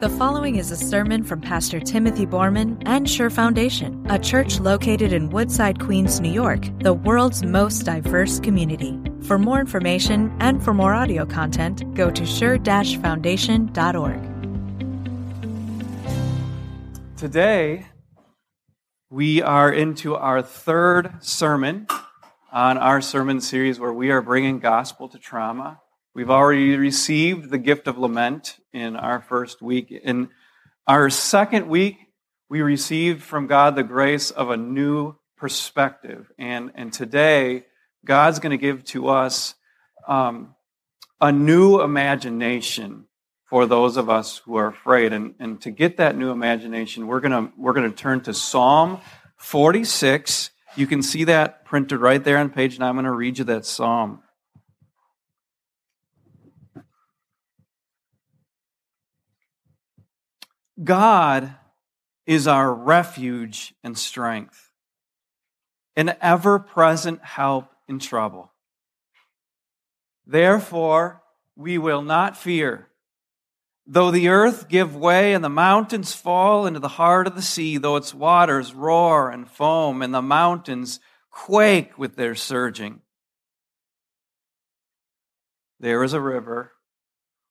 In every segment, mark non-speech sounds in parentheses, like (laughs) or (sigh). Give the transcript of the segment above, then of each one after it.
The following is a sermon from Pastor Timothy Borman and Sure Foundation, a church located in Woodside, Queens, New York, the world's most diverse community. For more information and for more audio content, go to sure-foundation.org. Today, we are into our third sermon on our sermon series where we are bringing gospel to trauma. We've already received the gift of lament in our first week. In our second week, we received from God the grace of a new perspective. And, and today, God's going to give to us um, a new imagination for those of us who are afraid. And, and to get that new imagination, we're going we're going to turn to Psalm 46. You can see that printed right there on page 9. I'm going to read you that psalm. God is our refuge and strength, an ever present help in trouble. Therefore, we will not fear. Though the earth give way and the mountains fall into the heart of the sea, though its waters roar and foam and the mountains quake with their surging, there is a river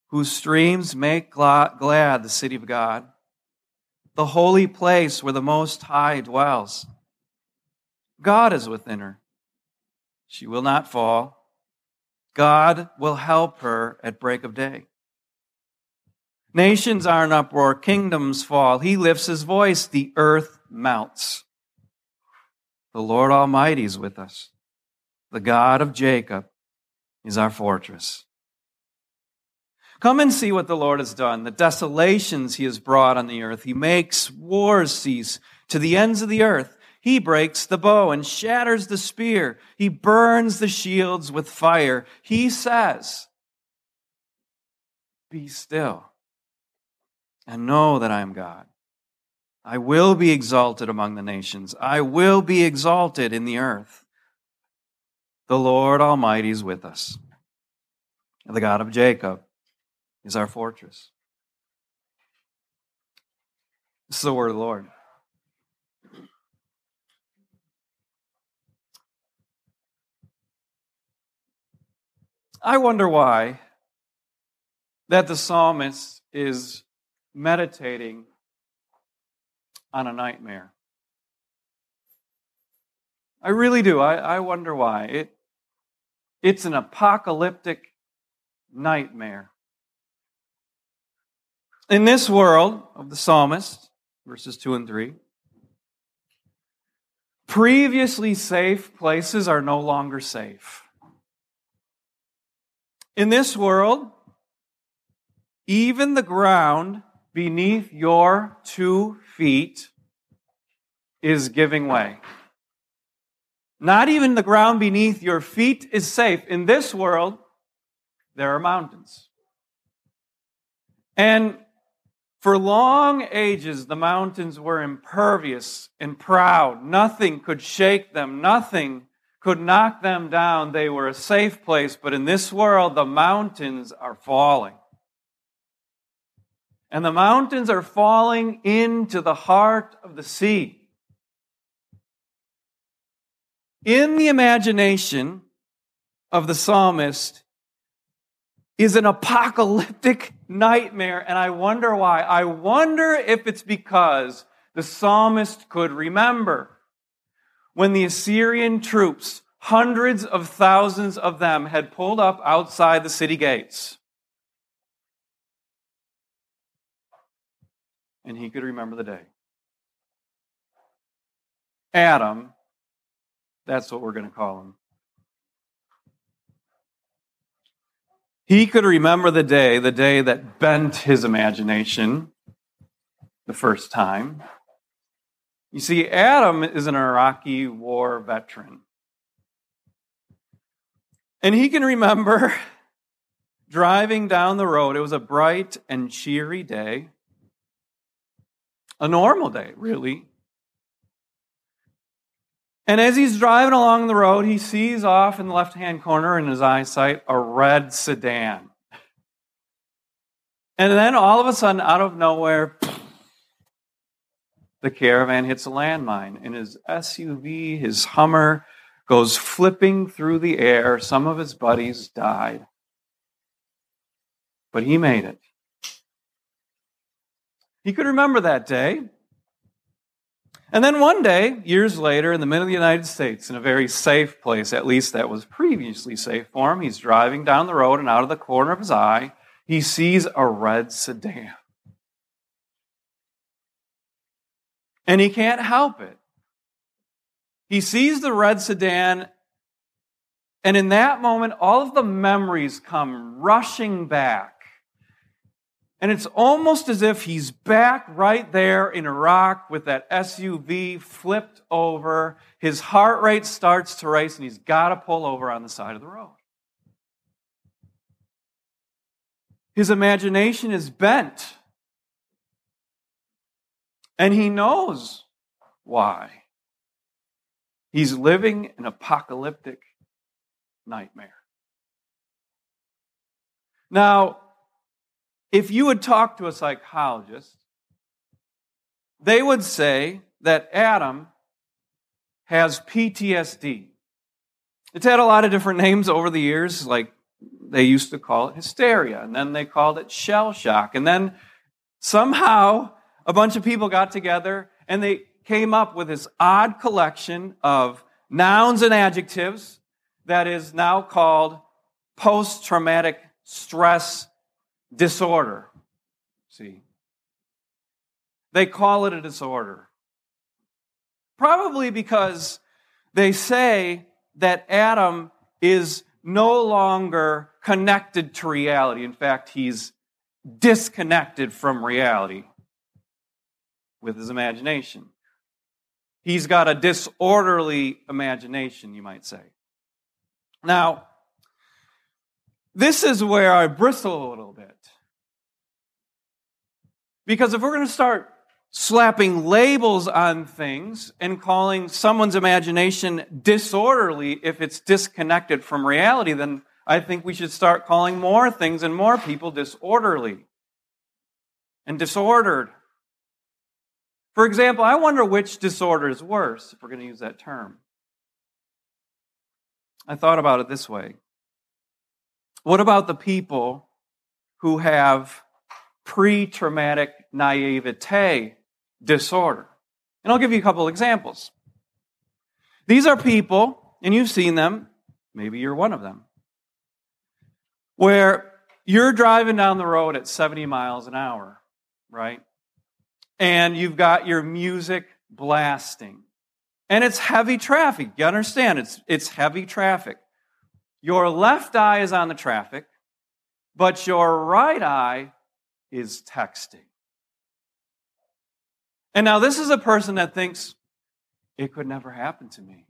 whose streams make glad the city of God the holy place where the Most High dwells. God is within her. She will not fall. God will help her at break of day. Nations are in uproar, kingdoms fall. He lifts his voice, the earth melts. The Lord Almighty is with us. The God of Jacob is our fortress. Come and see what the Lord has done, the desolations he has brought on the earth. He makes wars cease to the ends of the earth. He breaks the bow and shatters the spear. He burns the shields with fire. He says, Be still and know that I am God. I will be exalted among the nations. I will be exalted in the earth. The Lord Almighty is with us, the God of Jacob is our fortress. This is the word of the Lord. I wonder why that the psalmist is meditating on a nightmare. I really do. I, I wonder why. It, it's an apocalyptic nightmare. In this world of the psalmist, verses 2 and 3, previously safe places are no longer safe. In this world, even the ground beneath your two feet is giving way. Not even the ground beneath your feet is safe. In this world, there are mountains. And for long ages, the mountains were impervious and proud. Nothing could shake them. Nothing could knock them down. They were a safe place. But in this world, the mountains are falling. And the mountains are falling into the heart of the sea. In the imagination of the psalmist, is an apocalyptic nightmare, and I wonder why. I wonder if it's because the psalmist could remember when the Assyrian troops, hundreds of thousands of them, had pulled up outside the city gates. And he could remember the day. Adam, that's what we're going to call him. He could remember the day, the day that bent his imagination the first time. You see, Adam is an Iraqi war veteran. And he can remember (laughs) driving down the road. It was a bright and cheery day, a normal day, really. And as he's driving along the road, he sees off in the left hand corner in his eyesight a red sedan. And then all of a sudden, out of nowhere, the caravan hits a landmine, and his SUV, his Hummer, goes flipping through the air. Some of his buddies died. But he made it. He could remember that day. And then one day, years later, in the middle of the United States, in a very safe place, at least that was previously safe for him, he's driving down the road, and out of the corner of his eye, he sees a red sedan. And he can't help it. He sees the red sedan, and in that moment, all of the memories come rushing back. And it's almost as if he's back right there in Iraq with that SUV flipped over. His heart rate starts to race, and he's got to pull over on the side of the road. His imagination is bent. And he knows why. He's living an apocalyptic nightmare. Now, if you would talk to a psychologist, they would say that Adam has PTSD. It's had a lot of different (laughs) names over the years, like they used to call it hysteria, and then they called it shell shock. And then somehow a bunch of people got together and they came up with this odd collection of nouns and adjectives that is now called post traumatic stress disorder. See? They call it a disorder. Probably because they say that Adam is no longer connected to reality. In fact, he's disconnected from reality with his imagination. He's got a disorderly imagination, you might say. Now, this is where I bristle a little bit. Because if we're going to start slapping labels on things and calling someone's imagination disorderly if it's disconnected from reality, then I think we should start calling more things and more people disorderly and disordered. For example, I wonder which disorder is worse, if we're going to use that term. I thought about it this way. What about the people who have pre traumatic naivete disorder? And I'll give you a couple examples. These are people, and you've seen them, maybe you're one of them, where you're driving down the road at 70 miles an hour, right? and you've got your music blasting. And it's heavy traffic. You understand? It's, it's heavy traffic. Your left eye is on the traffic, but your right eye is texting. And now, this is a person that thinks it could never happen to me.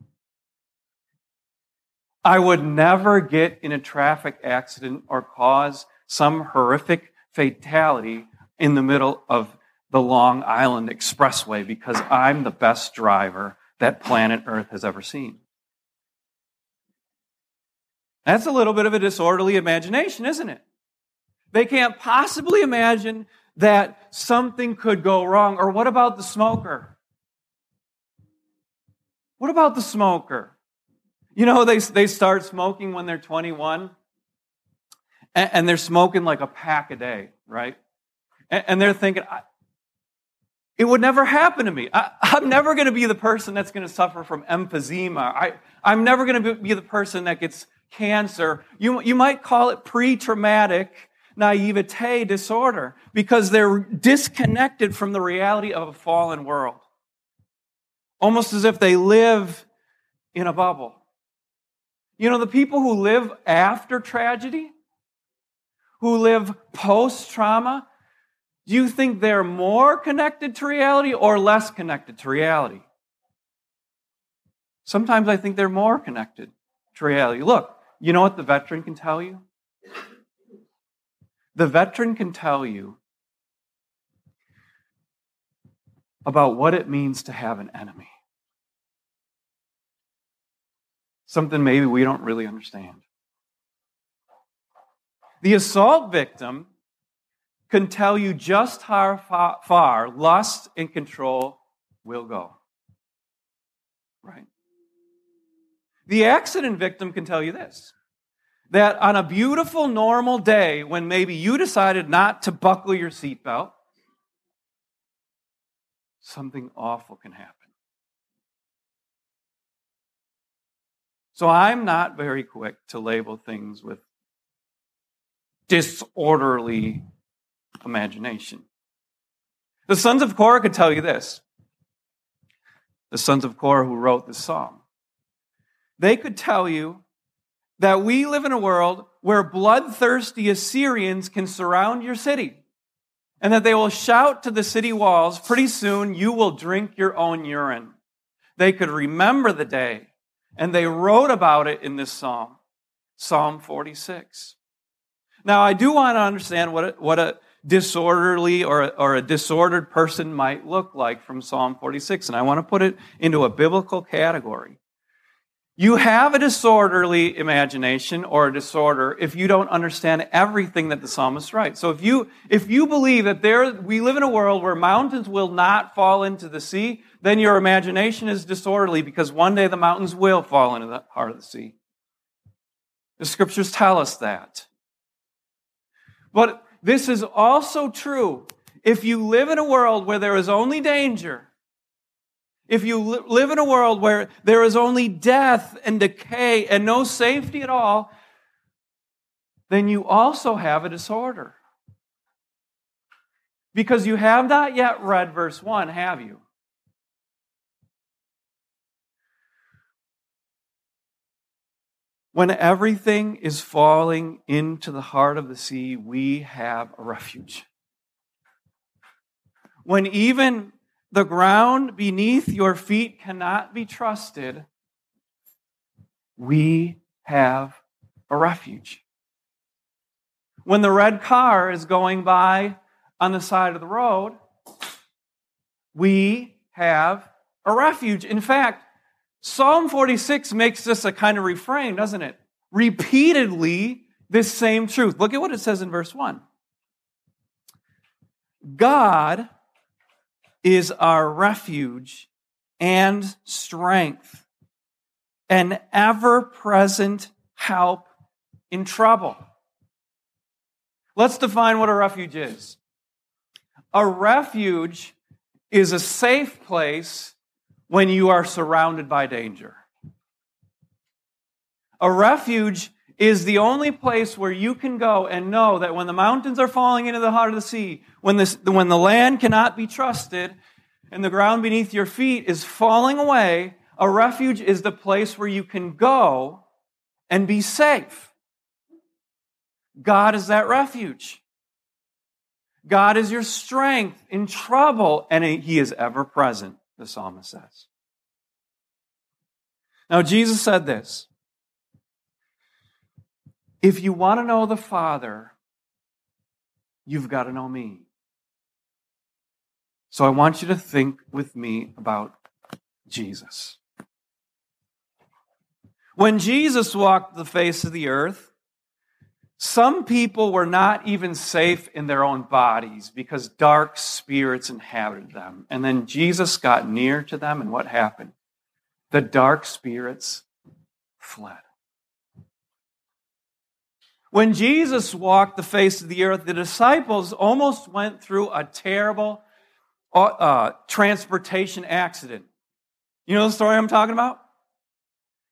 I would never get in a traffic accident or cause some horrific fatality in the middle of the Long Island Expressway because I'm the best driver that planet Earth has ever seen. That's a little bit of a disorderly imagination, isn't it? They can't possibly imagine that something could go wrong. Or what about the smoker? What about the smoker? You know, they, they start smoking when they're 21, and, and they're smoking like a pack a day, right? And, and they're thinking, it would never happen to me. I, am never going to be the person that's going to suffer from emphysema. I, I'm never going to be the person that gets cancer. You, you might call it pre traumatic naivete disorder because they're disconnected from the reality of a fallen world. Almost as if they live in a bubble. You know, the people who live after tragedy, who live post trauma, do you think they're more connected to reality or less connected to reality? Sometimes I think they're more connected to reality. Look, you know what the veteran can tell you? The veteran can tell you about what it means to have an enemy. Something maybe we don't really understand. The assault victim can tell you just how far lust and control will go. Right? The accident victim can tell you this that on a beautiful, normal day when maybe you decided not to buckle your seatbelt, something awful can happen. So I'm not very quick to label things with disorderly imagination. The sons of Korah could tell you this. The sons of Korah who wrote this song. They could tell you that we live in a world where bloodthirsty Assyrians can surround your city and that they will shout to the city walls, pretty soon you will drink your own urine. They could remember the day, and they wrote about it in this psalm, Psalm 46. Now, I do want to understand what a, what a disorderly or a, or a disordered person might look like from Psalm 46, and I want to put it into a biblical category. You have a disorderly imagination or a disorder if you don't understand everything that the psalmist writes. So if you, if you believe that there, we live in a world where mountains will not fall into the sea, then your imagination is disorderly because one day the mountains will fall into the heart of the sea. The scriptures tell us that. But this is also true if you live in a world where there is only danger if you live in a world where there is only death and decay and no safety at all, then you also have a disorder. Because you have not yet read verse 1, have you? When everything is falling into the heart of the sea, we have a refuge. When even the ground beneath your feet cannot be trusted. We have a refuge. When the red car is going by on the side of the road, we have a refuge. In fact, Psalm 46 makes this a kind of refrain, doesn't it? Repeatedly, this same truth. Look at what it says in verse 1. God is our refuge and strength, an ever present help in trouble. Let's define what a refuge is. A refuge is a safe place when you are surrounded by danger. A refuge is the only place where you can go and know that when the mountains are falling into the heart of the sea, when, this, when the land cannot be trusted, and the ground beneath your feet is falling away, a refuge is the place where you can go and be safe. God is that refuge. God is your strength in trouble, and He is ever present, the psalmist says. Now, Jesus said this if you want to know the Father, you've got to know me. So I want you to think with me about Jesus. When Jesus walked the face of the earth, some people were not even safe in their own bodies because dark spirits inhabited them. And then Jesus got near to them, and what happened? The dark spirits fled. When Jesus walked the face of the earth, the disciples almost went through a terrible uh, uh, transportation accident. You know the story I'm talking about?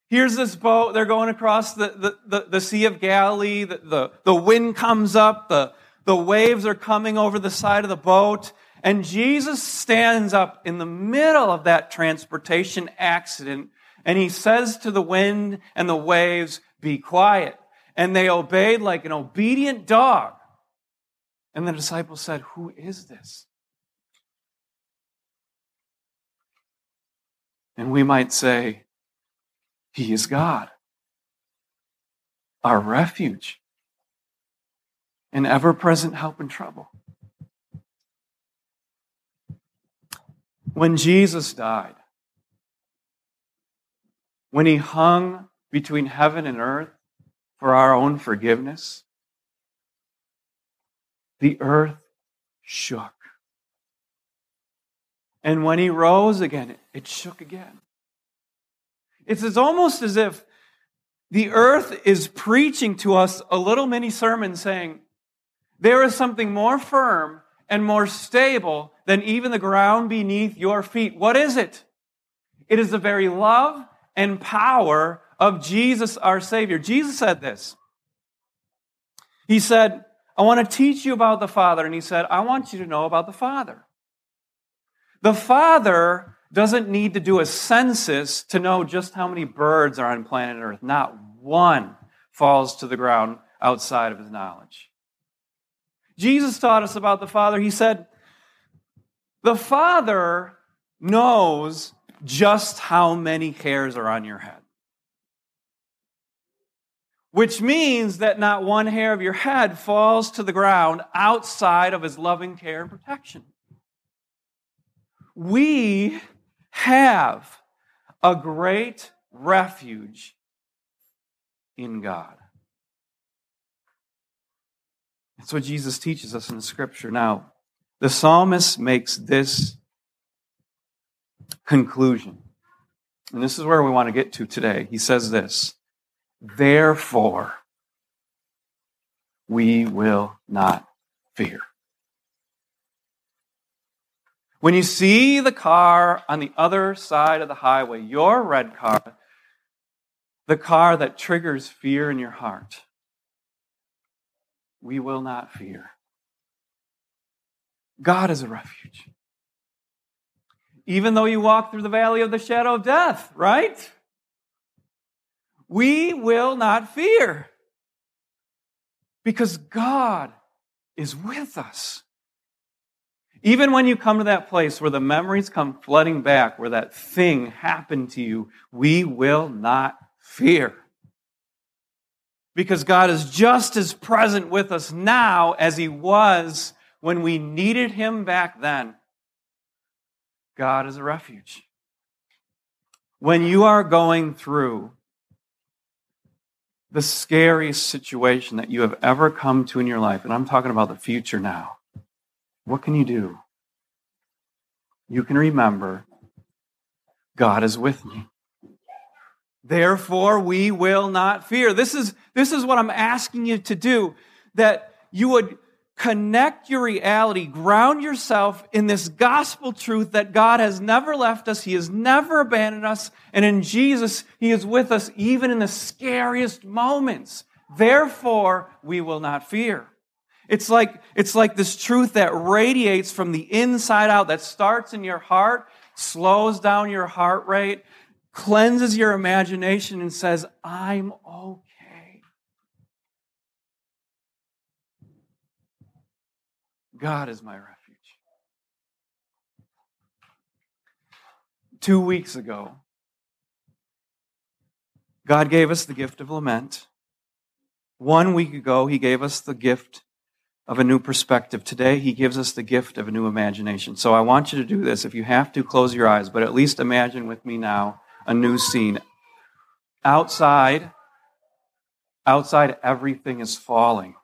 Here's this boat, they're going across the, the, the, the Sea of Galilee, the, the, the wind comes up, the, the waves are coming over the side of the boat, and Jesus stands up in the middle of that transportation accident, and he says to the wind and the waves, Be quiet and they obeyed like an obedient dog. And the disciples said, Who is this? And we might say, He is God, our refuge, an ever present help in trouble. When Jesus died, when he hung between heaven and earth, for our own forgiveness, the earth shook. And when he rose again, it shook again. It's as almost as if the earth is preaching to us a little mini sermon saying, There is something more firm and more stable than even the ground beneath your feet. What is it? It is the very love and power of Jesus our Savior. Jesus said this. He said, I want to teach you about the Father. And he said, I want you to know about the Father. The Father doesn't need to do a census to know just how many birds are on planet Earth. Not one falls to the ground outside of his knowledge. Jesus taught us about the Father. He said, The Father knows just how many hairs are on your head. Which means that not one hair of your head falls to the ground outside of his loving care and protection. We have a great refuge in God. That's what Jesus teaches us in the scripture. Now, the psalmist makes this conclusion. And this is where we want to get to today. He says this Therefore, we will not fear. When you see the car on the other side of the highway, your red car, the car that triggers fear in your heart, we will not fear. God is a refuge. Even though you walk through the valley of the shadow of death, right? We will not fear because God is with us. Even when you come to that place where the memories come flooding back, where that thing happened to you, we will not fear. Because God is just as present with us now as He was when we needed Him back then. God is a refuge. When you are going through the scariest situation that you have ever come to in your life, and I'm talking about the future now, what can you do? You can remember God is with me. Therefore, we will not fear. This is, this is what I'm asking you to do that you would connect your reality, ground yourself in this gospel truth that God has never left us, He has never abandoned us, and in Jesus, He is with us even in the scariest moments. Therefore, we will not fear. It's like, it's like this truth that radiates from the inside out, that starts in your heart, slows down your heart rate, cleanses your imagination, and says, I'm okay. God is my refuge. Two weeks ago, God gave us the gift of lament. One week ago, He gave us the gift of a new perspective. Today, He gives us the gift of a new imagination. So I want you to do this. If you have to, close your eyes, but at least imagine with me now a new scene. Outside, outside, everything is falling.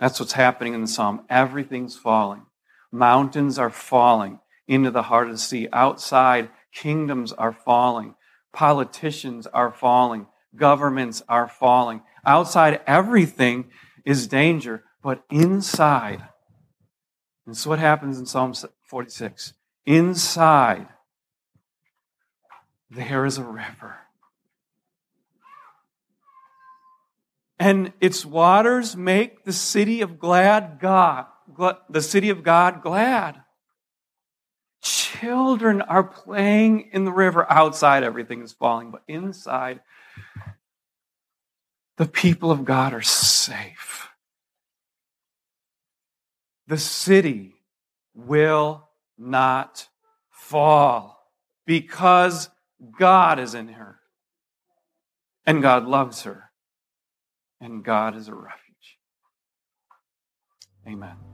That's what's happening in the psalm. Everything's falling. Mountains are falling into the heart of the sea. Outside, kingdoms are falling. Politicians are falling. Governments are falling. Outside, everything is danger, but inside, and so what happens in Psalm 46. Inside, there is a river and its waters make the city of glad God, the city of God glad. Children are playing in the river. Outside, everything is falling, but inside, the people of God are safe. The city will not fall because God is in her and God loves her and God is a refuge. Amen.